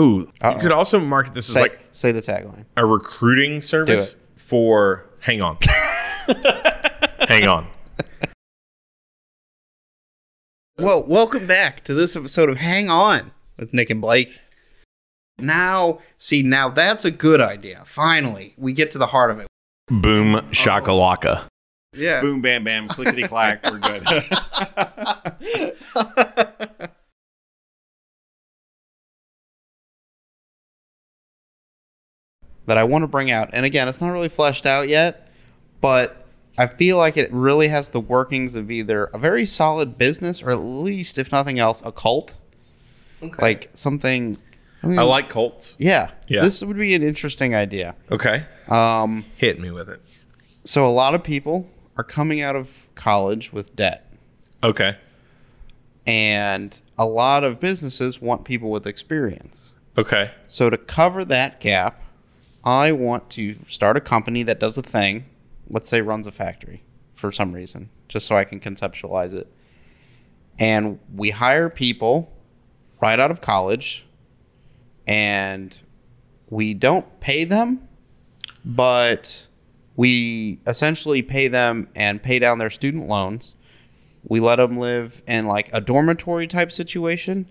Ooh, Uh-oh. you could also market this as Say, like say the tagline. a recruiting service for. Hang on. hang on. Well, welcome back to this episode of Hang On with Nick and Blake. Now, see, now that's a good idea. Finally, we get to the heart of it. Boom shakalaka. Yeah. Boom bam bam clickety clack. We're good. that I want to bring out. And again, it's not really fleshed out yet, but I feel like it really has the workings of either a very solid business or at least, if nothing else, a cult. Like something. something I like cults. Yeah. Yeah. This would be an interesting idea. Okay. Um, Hit me with it. so a lot of people are coming out of college with debt. Okay. And a lot of businesses want people with experience. Okay. So to cover that gap, I want to start a company that does a thing. Let's say runs a factory for some reason, just so I can conceptualize it. And we hire people right out of college, and we don't pay them, but we essentially pay them and pay down their student loans. We let them live in like a dormitory type situation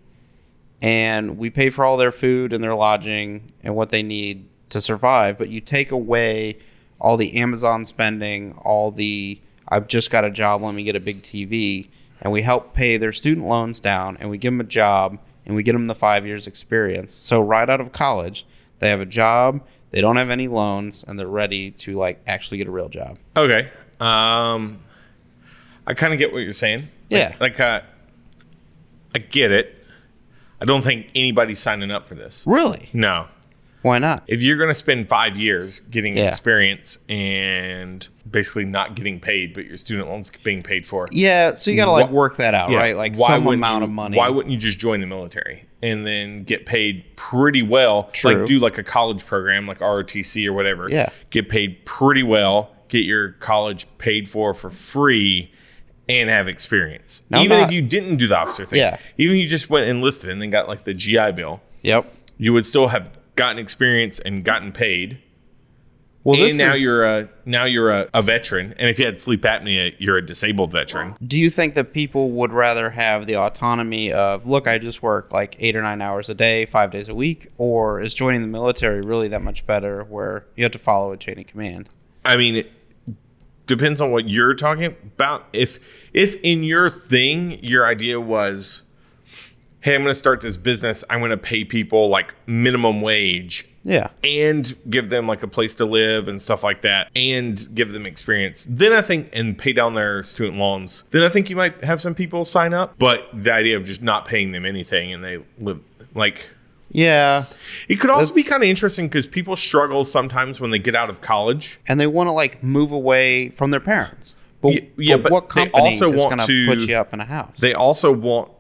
and we pay for all their food and their lodging and what they need to survive but you take away all the amazon spending all the i've just got a job let me get a big tv and we help pay their student loans down and we give them a job and we get them the five years experience so right out of college they have a job they don't have any loans and they're ready to like actually get a real job Okay. Um, I kind of get what you're saying. Yeah. Like, like uh, I get it. I don't think anybody's signing up for this. really No. Why not If you're going to spend five years getting Yeah. experience and basically not getting paid, but your student loans being paid for, yeah so you gotta like work that out Yeah. right like Why some amount you- of money Why wouldn't you just join the military and then get paid pretty well? True. Like do like a college program, like ROTC or whatever. Yeah. Get paid pretty well. Get your college paid for for free. And have experience, Now, even not- if you didn't do the officer thing. Yeah. Even if you just went enlisted and then got like the GI Bill, yep you would still have gotten experience and gotten paid. well and this now is- you're a now you're a, a veteran, and if you had sleep apnea, you're a disabled veteran. do you think that people would rather have the autonomy of look i just work like eight or nine hours a day five days a week or is joining the military really that much better where you have to follow a chain of command I mean, it depends on what you're talking about. If if in your thing your idea was, hey, I'm going to start this business, I'm going to pay people like minimum wage. Yeah. And give them like a place to live and stuff like that and give them experience. Then i think and pay down their student loans. Then i think you might have some people sign up but the idea of just not paying them anything and they live like yeah. it could also be kind of interesting because people struggle sometimes when they get out of college. And they want to like move away from their parents. But, Yeah, yeah, but what company also is going to put you up in a house? they also want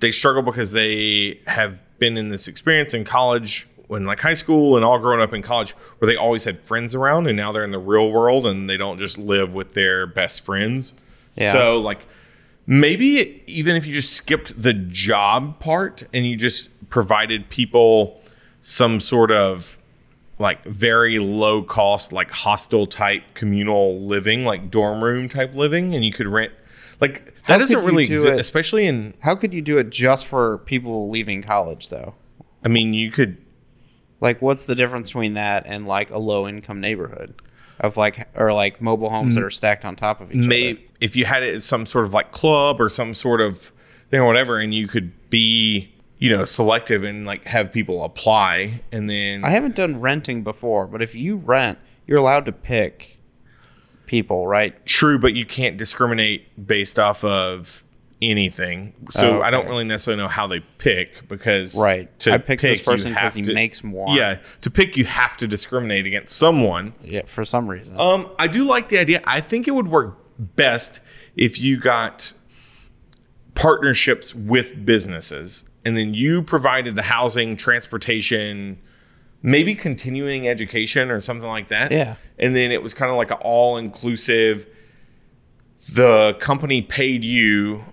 they struggle because they have been in this experience in college when like high school and all growing up in college where they always had friends around and now they're in the real world and they don't just live with their best friends Yeah. so like maybe even if you just skipped the job part and you just provided people some sort of like very low cost like hostel type communal living like dorm room type living and you could rent like How that doesn't really do exist it- especially in how could you do it just for people leaving college though? I mean you could like what's the difference between that and like a low income neighborhood of like or like mobile homes that are stacked on top of each may other? if you had it as some sort of like club or some sort of thing or whatever and you could be you know selective and like have people apply and then I haven't done renting before, but if you rent, you're allowed to pick people, right? True, but you can't discriminate based off of anything. So Oh, I don't really necessarily know how they pick because Right. I pick this person person 'cause have he to- makes more. Yeah, to pick you have to discriminate against someone. Yeah, for some reason. Um, I do like the idea. I think it would work best if you got partnerships with businesses and then you provided the housing, transportation, maybe continuing education or something like that. Yeah. And then it was kind of like an all inclusive. The company paid you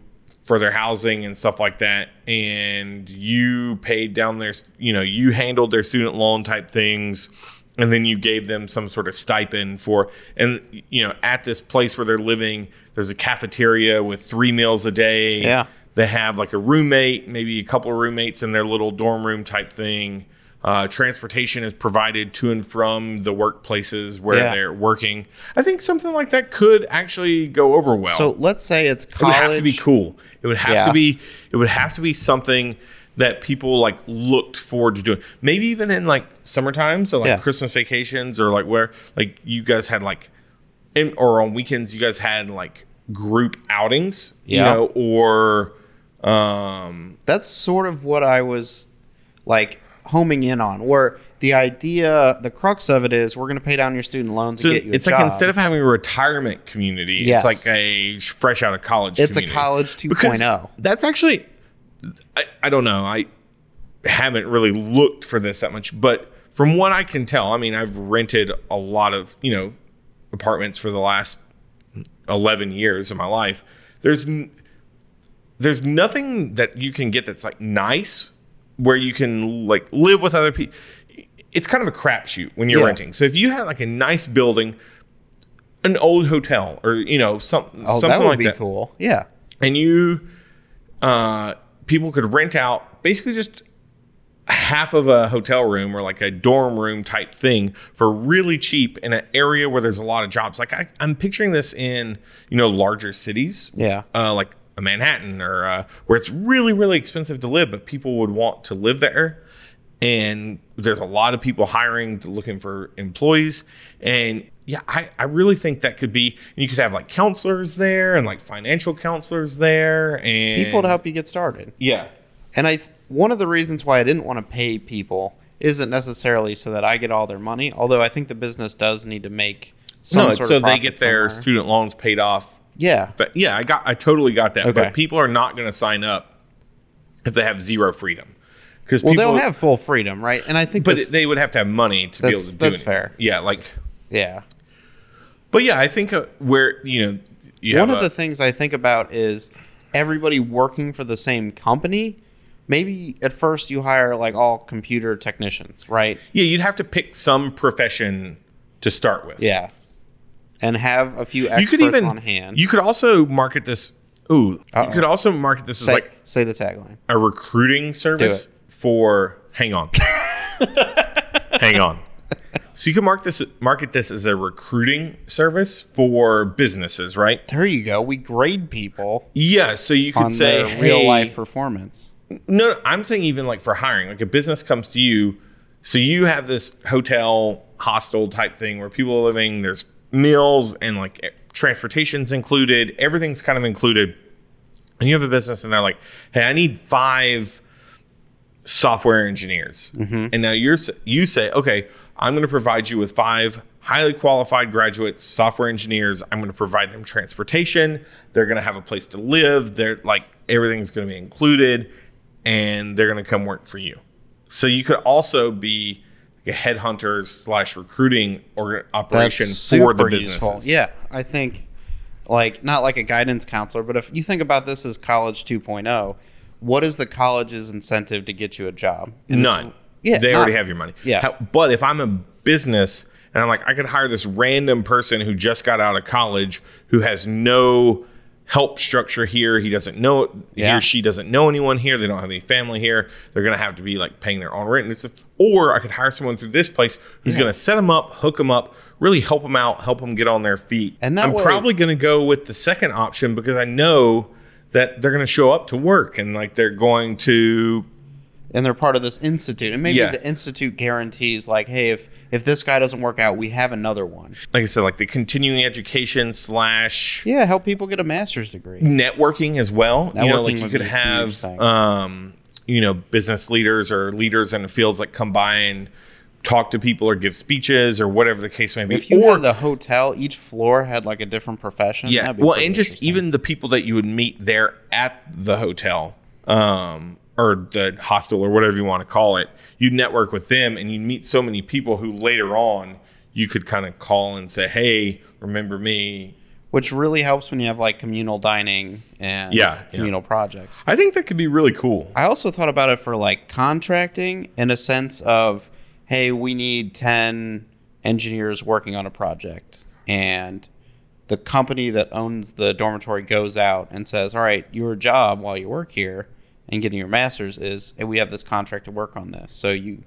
for their housing and stuff like that, and you paid down their, you know, you handled their student loan type things, and then you gave them some sort of stipend for, and you know, at this place where they're living, there's a cafeteria with three meals a day. Yeah. They have like a roommate, maybe a couple of roommates in their little dorm room type thing. Uh, transportation is provided to and from the workplaces where Yeah. they're working. I think something like that could actually go over well. So let's say it's college. it would have to be cool. It would have Yeah. to be. It would have to be something that people like looked forward to doing. Maybe even in like summer times or like Yeah. Christmas vacations or like where like you guys had like, in, or on weekends you guys had like group outings. Yeah. You know, or um That's sort of what I was like homing in on, where the idea, the crux of it is, we're going to pay down your student loans So and get you a it's job. like instead of having a retirement community, Yes. it's like a fresh out of college. it's a college oh. 2.0. Because That's actually, I, I don't know. I haven't really looked for this that much, but from what I can tell, I mean, I've rented a lot of you know apartments for the last eleven years of my life. There's there's nothing that you can get that's like nice where you can like live with other people. It's kind of a crapshoot when you're Yeah. renting. So if you had like a nice building, an old hotel, or you know some, oh, something that would like be that, cool. Yeah. and you uh people could rent out basically just half of a hotel room or like a dorm room type thing for really cheap in an area where there's a lot of jobs like I, i'm picturing this in you know larger cities Yeah. uh, like a manhattan or uh, where it's really really expensive to live but people would want to live there and there's a lot of people hiring looking for employees and yeah I, I really think that could be you could have like counselors there and like financial counselors there and People to help you get started. yeah And I, one of the reasons why I didn't want to pay people isn't necessarily so that I get all their money, although I think the business does need to make some no sort so they get their somewhere. student loans paid off Yeah. yeah i got i totally got that Okay. but people are not going to sign up if they have zero freedom because Well, people they'll have full freedom, right? And I think but this- they would have to have money to be able to do it. that's it. fair. yeah like yeah. but yeah i think uh, where you know you One of a- the things I think about is everybody working for the same company. Maybe at first you hire like all computer technicians, right? Yeah, you'd have to pick some profession to start with. Yeah. And have a few you experts could even on hand. You could also market this. Ooh, Uh-oh. you could also market this as say, like say the tagline. a recruiting service for. Hang on, hang on. So you could mark this market this as a recruiting service for businesses, right? There you go. We grade people Yeah. So you could say real life performance. No, I'm saying even like for hiring, like a business comes to you. So you have this hotel hostel type thing where people are living. There's meals and like transportation's included. Everything's kind of included. And you have a business, and they're like, "Hey, I need five software engineers." Mm-hmm. And now you're you say, "Okay, I'm going to provide you with five highly qualified graduates, software engineers. I'm going to provide them transportation. They're going to have a place to live. They're like everything's going to be included, and they're going to come work for you." So you could also be like a headhunter slash recruiting or operation for the businesses. useful. Yeah, I think like not like a guidance counselor, but if you think about this as college 2.0, what is the college's incentive to get you a job? And None. Yeah, they already have your money. Yeah. How- but if I'm a business and I'm like, I could hire this random person who just got out of college who has no help structure here. He doesn't know he or she doesn't know anyone here. They don't have any family here. They're gonna have to be like paying their own rent and stuff. Or I could hire someone through this place who's Yeah. gonna set them up, hook them up, really help them out, help them get on their feet. And I'm way- probably gonna go with the second option because I know that they're gonna show up to work and like they're going to and they're part of this institute. And maybe Yeah. the institute guarantees like, hey, if if this guy doesn't work out, we have another one. like I said, like the continuing education slash Yeah, help people get a master's degree. networking as well. you know, like you could be a huge have, um, you know, business leaders or leaders in the fields that come by and talk to people or give speeches or whatever the case may be. If you or had a hotel, each floor had like a different profession. yeah, well, and just even the people that you would meet there at the hotel. Um, or the hostel or whatever you want to call it, you network with them and you meet so many people who later on you could kind of call and say, Hey, remember me? which really helps when you have like communal dining and Yeah, yeah. communal projects. I think that could be really cool. I also thought about it for like contracting in a sense of, hey, we need 10 engineers working on a project. And the company that owns the dormitory goes out and says, all right, your job while you work here and getting your master's is, hey, we have this contract to work on this. So you,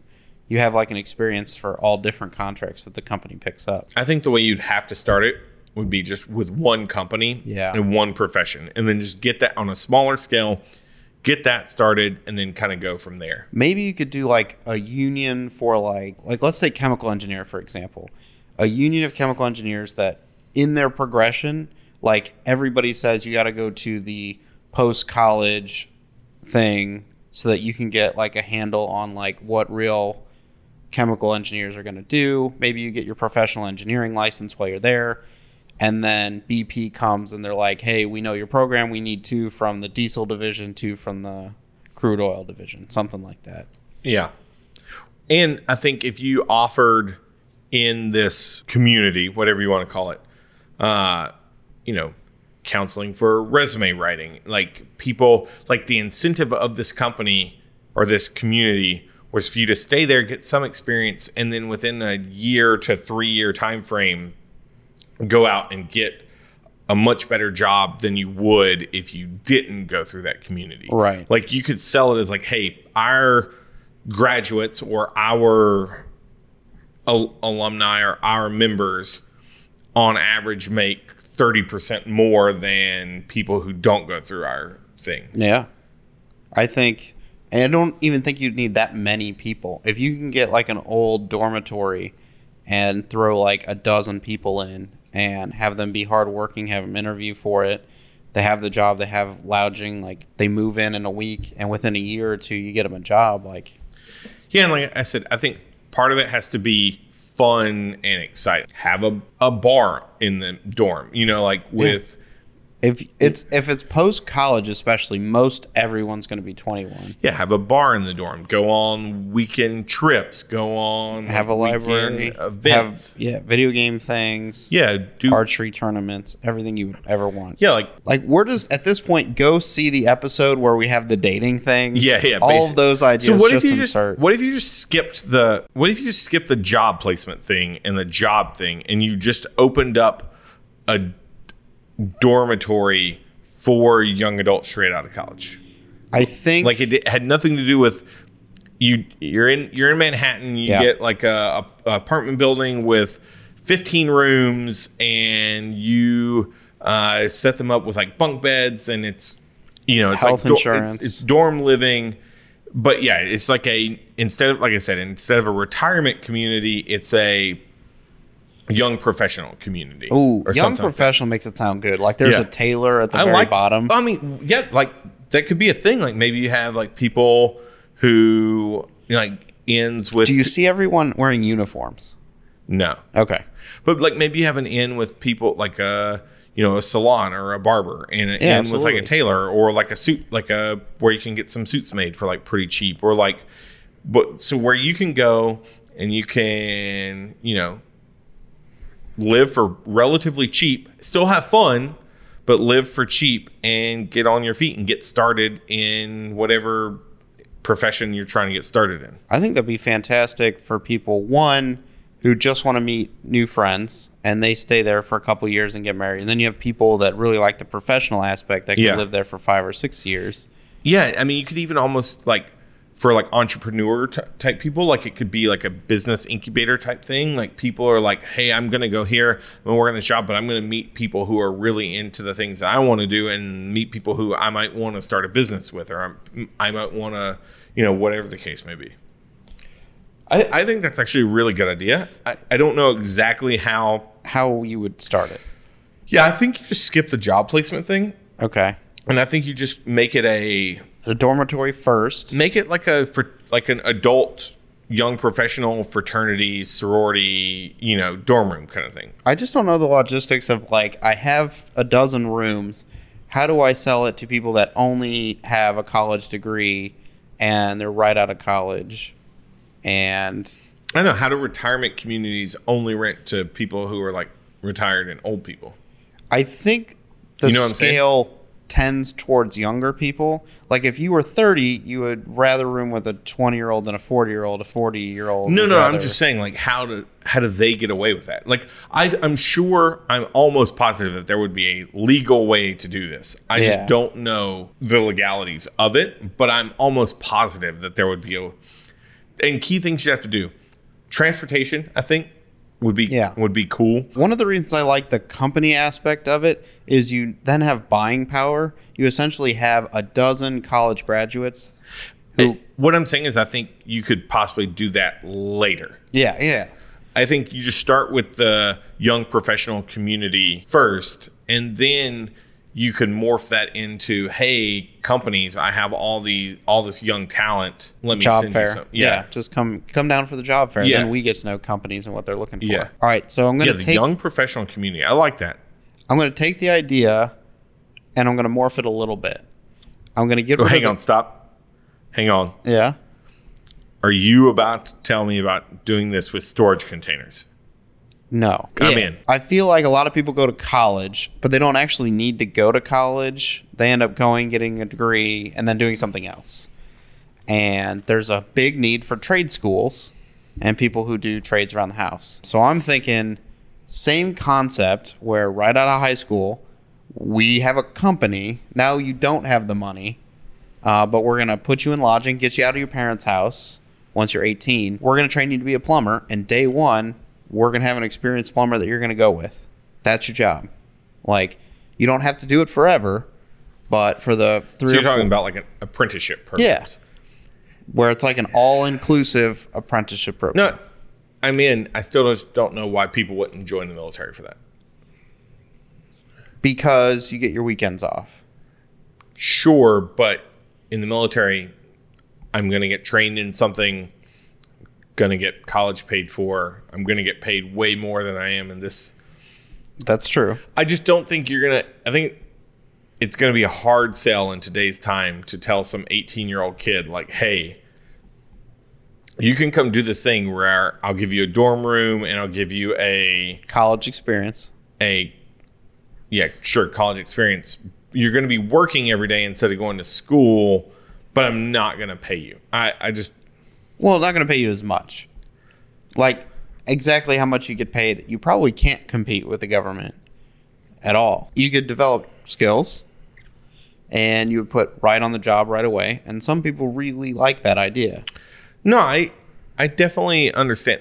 you have like an experience for all different contracts that the company picks up. I think the way you'd have to start it would be just with one company Yeah. and one profession, and then just get that on a smaller scale, get that started, and then kind of go from there. maybe you could do like a union for like like let's say chemical engineer for example a union of chemical engineers that in their progression like everybody says you got to go to the post college thing so that you can get like a handle on like what real chemical engineers are going to do maybe you get your professional engineering license while you're there and then BP comes and they're like, "Hey, we know your program. We need two from the diesel division, two from the crude oil division, something like that." Yeah. And I think if you offered in this community, whatever you want to call it, uh, you know, counseling for resume writing, like people, like the incentive of this company or this community was for you to stay there, get some experience, and then within a year to three year time frame, go out and get a much better job than you would if you didn't go through that community. Right. Like you could sell it as like, hey, our graduates or our al- alumni or our members on average make 30% more than people who don't go through our thing. Yeah. I think and I don't even think you'd need that many people. If you can get like an old dormitory and throw like a dozen people in and have them be hardworking, have them interview for it, they have the job, they have lounging, like they move in in a week and within a year or two you get them a job like Yeah, and like I said, I think part of it has to be fun and exciting. Have a, a bar in the dorm, you know, like with if it's if it's post college especially most everyone's going to be 21 yeah, have a bar in the dorm. Go on weekend trips. Go on have a library events. have yeah video game things yeah, do archery tournaments everything you would ever want yeah, like like we're just at this point go see the episode where we have the dating thing Yeah, yeah. all of those ideas So what just if you just insert what if you just skipped the what if you just skipped the job placement thing and the job thing and you just opened up a dormitory for young adults straight out of college? i think Like it had nothing to do with you. You're in you're in Manhattan. You Yeah. get like a, a apartment building with 15 rooms, and you uh, set them up with like bunk beds, and it's you know it's Health like do- insurance. It's, it's dorm living, but yeah, it's like a instead of like I said, instead of a retirement community, it's a young professional community. Or young like professional makes it sound good like there's Yeah. a tailor at the I very like, bottom I mean, yeah, like that could be a thing. Like maybe you have like people who like ends with do you see everyone wearing uniforms no, okay but like maybe you have an inn with people like a you know a salon or a barber and an Yeah, inn with like a tailor or like a suit like a where you can get some suits made for like pretty cheap or like but so where you can go and you can you know live for relatively cheap still have fun but live for cheap and get on your feet and get started in whatever profession you're trying to get started in I think that'd be fantastic for people one who just want to meet new friends and they stay there for a couple years and get married. And then you have people that really like the professional aspect that can Yeah. live there for 5 or 6 years. Yeah, I mean, you could even almost like for like entrepreneur t- type people, like it could be like a business incubator type thing. Like people are like, "Hey, I'm going to go here. I'm to work on this job, but I'm going to meet people who are really into the things that I want to do, and meet people who I might want to start a business with, or I'm, I might want to, you know, whatever the case may be." I, I think that's actually a really good idea. I, I don't know exactly how. How you would start it. Yeah, I think you just skip the job placement thing, Okay. and I think you just make it a The dormitory first. make it like a for like an adult young professional fraternity sorority you know dorm room kind of thing I just don't know the logistics of like I have a dozen rooms. How do I sell it to people that only have a college degree and they're right out of college? And i don't know how do retirement communities only rent to people who are like retired and old people I think the You know what I'm saying? scale tends towards younger people. Like if you were 30, you would rather room with a 20 year old than a 40 year old. A 40 year old. No, no, I'm just saying, like, how do how do they get away with that? Like, I, I'm sure, I'm almost positive that there would be a legal way to do this. I Yeah. just don't know the legalities of it, but I'm almost positive that there would be a. And key things you have to do, transportation, I think, would be Yeah. would be cool. One of the reasons I like the company aspect of it is you then have buying power. You essentially have a dozen college graduates. And what I'm saying is, I think you could possibly do that later. Yeah, yeah. I think you just start with the young professional community first, and then you can morph that into, hey, companies, I have all the all this young talent. Let me Job send fair. you some. Yeah. Yeah. just come come down for the job fair. Yeah. Then we get to know companies and what they're looking for. Yeah. All right, so I'm gonna the take young professional community. I like that. I'm gonna take the idea and I'm gonna morph it a little bit. I'm gonna get Oh, hang on, stop. Hang on. yeah. Are you about to tell me about doing this with storage containers? No. I'm in. I feel like a lot of people go to college, but they don't actually need to go to college. They end up going, getting a degree, and then doing something else. And there's a big need for trade schools and people who do trades around the house. So I'm thinking same concept where right out of high school, we have a company. Now you don't have the money, uh, but we're going to put you in lodging, get you out of your parents' house once you're 18. We're going to train you to be a plumber. And day one, we're going to have an experienced plumber that you're going to go with. That's your job. Like, you don't have to do it forever, but for the three So you're talking four, about like an apprenticeship programs. where it's like an all inclusive apprenticeship program. No, I mean, I still just don't know why people wouldn't join the military for that. Because you get your weekends off. Sure, but in the military, I'm going to get trained in something, going to get college paid for. I'm going to get paid way more than I am in this. That's true. I just don't think you're going to, I think it's going to be a hard sell in today's time to tell some 18 year old kid, like, hey, you can come do this thing where I'll give you a dorm room and I'll give you a College experience. a yeah sure college experience you're going to be working every day instead of going to school but i'm not going to pay you i i just Well, not going to pay you as much. Like exactly how much you get paid, you probably can't compete with the government at all. You could develop skills and you would put right on the job right away. And some people really like that idea. no i i definitely understand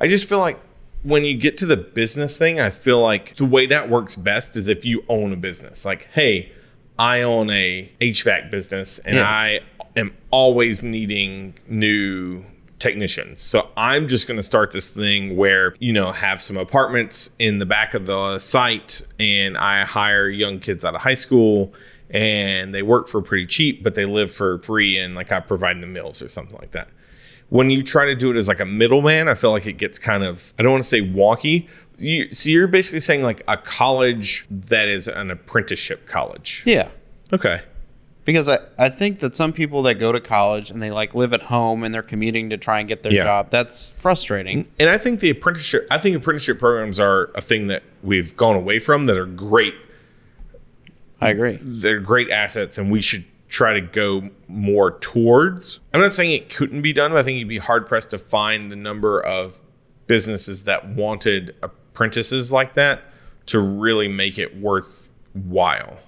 i just feel like when you get to the business thing i feel like the way that works best is if you own a business like hey i own a hvac business and Yeah. i am always needing new technicians. So I'm just going to start this thing where, you know, have some apartments in the back of the site and I hire young kids out of high school and they work for pretty cheap, but they live for free and like I provide them meals or something like that. When you try to do it as like a middleman, I feel like it gets kind of, I don't want to say wonky. You, so you're basically saying like a college that is an apprenticeship college. Yeah. Okay. Because I, I think that some people that go to college and they like live at home and they're commuting to try and get their Yeah. job, that's frustrating. And I think the apprenticeship, I think apprenticeship programs are a thing that we've gone away from that are great. I agree. They're great assets, and we should try to go more towards. I'm not saying it couldn't be done, but I think you'd be hard pressed to find the number of businesses that wanted apprentices like that to really make it worthwhile.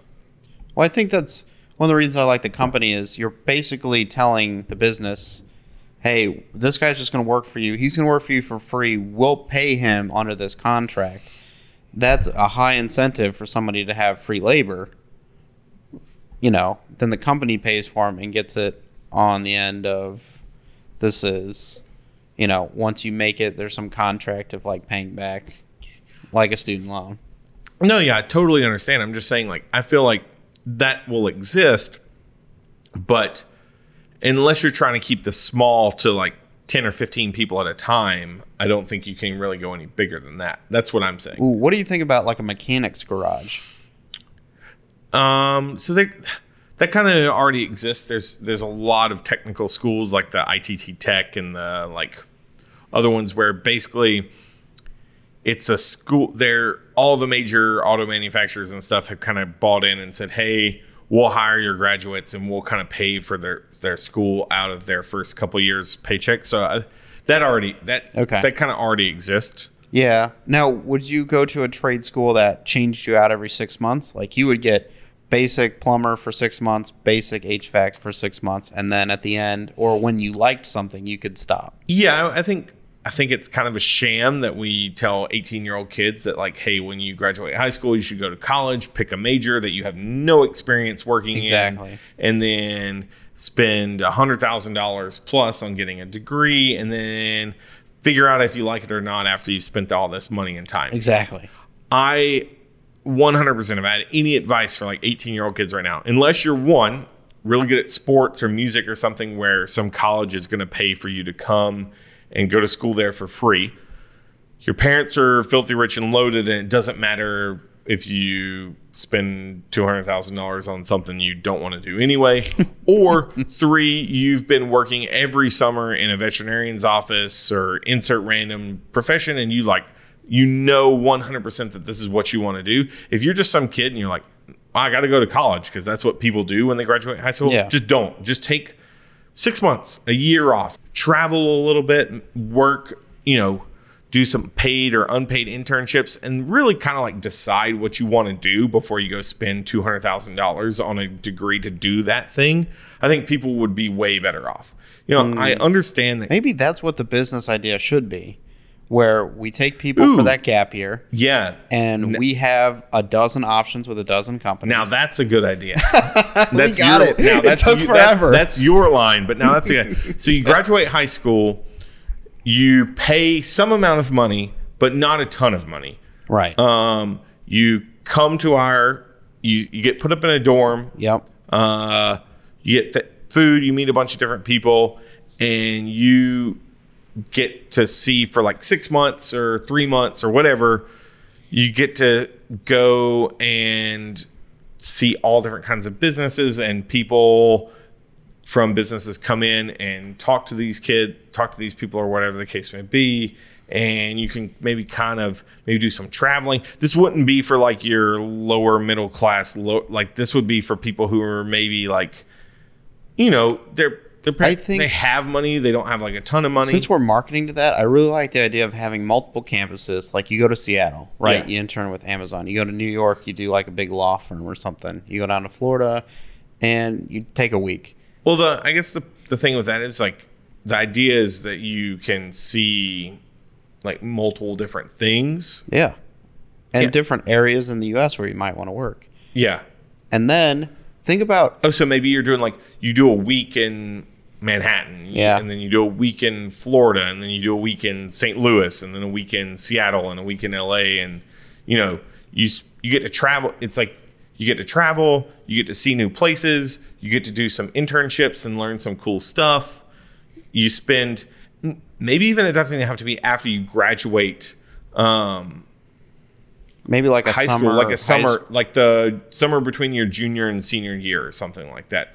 Well, I think that's one of the reasons I like the company is you're basically telling the business, "Hey, this guy's just going to work for you. He's going to work for you for free. We'll pay him under this contract." That's a high incentive for somebody to have free labor. You know, then the company pays for him and gets it on the end of this is, you know, once you make it, there's some contract of like paying back like a student loan. No, yeah, I totally understand. I'm just saying, like, I feel like that will exist, but unless you're trying to keep the small to like 10 or 15 people at a time, I don't think you can really go any bigger than that. That's what I'm saying. Ooh, what do you think about like a mechanic's garage? Um, so they, that kind of already exists. There's there's a lot of technical schools like the ITT Tech and the like other ones where basically it's a school. They're all the major auto manufacturers and stuff have kind of bought in and said, "Hey, we'll hire your graduates and we'll kind of pay for their their school out of their first couple years paycheck." So uh, that already that Okay. that kind of already exists. Yeah. Now, would you go to a trade school that changed you out every six months? Like you would get basic plumber for six months, basic HVAC for six months, and then at the end, or when you liked something, you could stop. Yeah, I I think I think it's kind of a sham that we tell 18 year old kids that like, hey, when you graduate high school, you should go to college, pick a major that you have no experience working Exactly. in, and then spend a hundred thousand dollars plus on getting a degree, and then figure out if you like it or not after you've spent all this money and time. Exactly. I 100% have had any advice for like 18 year old kids right now, unless you're one really good at sports or music or something where some college is going to pay for you to come and go to school there for free. Your parents are filthy rich and loaded, and it doesn't matter if you spend $200,000 on something you don't want to do anyway. or three, you've been working every summer in a veterinarian's office or insert random profession, and you like, you know 100% that this is what you want to do. If you're just some kid and you're like, I got to go to college because that's what people do when they graduate high school, Yeah. just don't. Just take six months, a year off, travel a little bit, work, you know, do some paid or unpaid internships, and really kind of like decide what you want to do before you go spend two hundred thousand dollars on a degree to do that thing. I think people would be way better off. You know, I mm. understand that. Maybe that's what the business idea should be, where we take people Ooh. for that gap year Yeah, and we have a dozen options with a dozen companies. Now that's a good idea. That's got your, it. Now It that's took you- that- forever. that's your line, but now that's a, so you graduate high school, you pay some amount of money, but not a ton of money. right. Um, you come to our, you you get put up in a dorm. yep. Uh, you get th- food. You meet a bunch of different people, and you get to see for like six months or three months or whatever. You get to go and see all different kinds of businesses and people from businesses come in and talk to these kids, talk to these people, or whatever the case may be. And you can maybe kind of maybe do some traveling. This wouldn't be for like your lower middle class, low, like this would be for people who are maybe like, you know, they're they're I think- they have money, they don't have like a ton of money. Since we're marketing to that, I really like the idea of having multiple campuses. Like you go to Seattle, right? Yeah. You intern with Amazon. You go to New York, you do like a big law firm or something. You go down to Florida, and you take a week. Well, the I guess the the thing with that is like the idea is that you can see like multiple different things. Yeah, and Yeah. different areas in the U.S. where you might want to work. Yeah. And then think about Oh, so maybe you're doing like you do a week in Manhattan, Yeah. and then you do a week in Florida, and then you do a week in St. Louis, and then a week in Seattle, and a week in LA, and you know you you get to travel. It's like you get to travel, you get to see new places, you get to do some internships and learn some cool stuff. You spend maybe even it doesn't even have to be after you graduate. Um, maybe like a high summer, school, like a summer, like the summer between your junior and senior year, or something like that.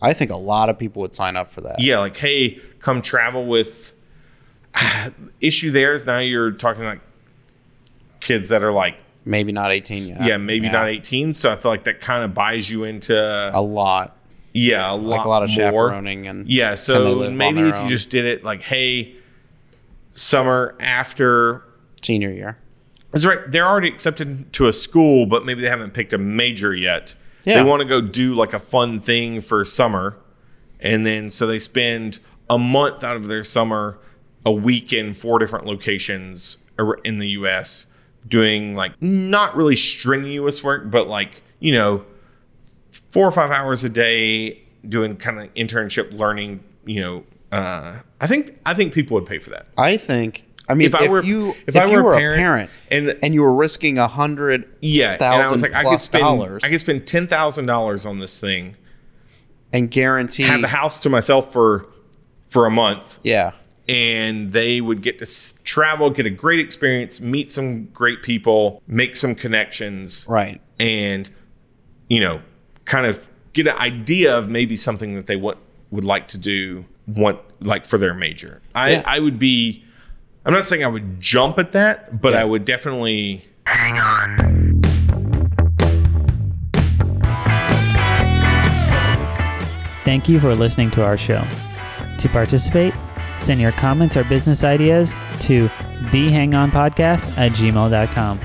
I think a lot of people would sign up for that. yeah like hey come travel with issue there is now you're talking like kids that are like Maybe not 18 yet. yeah, maybe not 18 so i feel like that kind of buys you into A lot. yeah a lot, Like a lot of more. chaperoning and yeah so on maybe if you just did it like hey summer after senior year. That's right. They're already accepted to a school, but maybe they haven't picked a major yet. Yeah. They want to go do like a fun thing for summer. And then so they spend a month out of their summer, a week in four different locations in the US, doing like not really strenuous work, but like, you know, four or five hours a day doing kind of internship learning, you know. Uh, I think I think people would pay for that. I think. I mean, If if, I were- you if if, I you were were a parent and- and you were risking a hundred Yeah, and I was thousand like, I could spend, dollars I could spend ten thousand dollars on this thing, and guarantee, have the house to myself for for a month, yeah, and they would get to s- travel, get a great experience, meet some great people, make some connections, right, and you know, kind of get an idea of maybe something that they want would like to do, want like for their major. I Yeah. I would be I'm not saying I would jump at that, but Yeah. I would definitely hang on. Thank you for listening to our show. To participate, send your comments or business ideas to thehangonpodcast at gmail.com.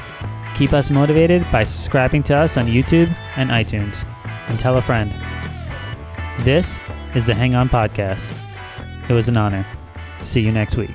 Keep us motivated by subscribing to us on YouTube and iTunes. And tell a friend. This is the Hang On Podcast. It was an honor. See you next week.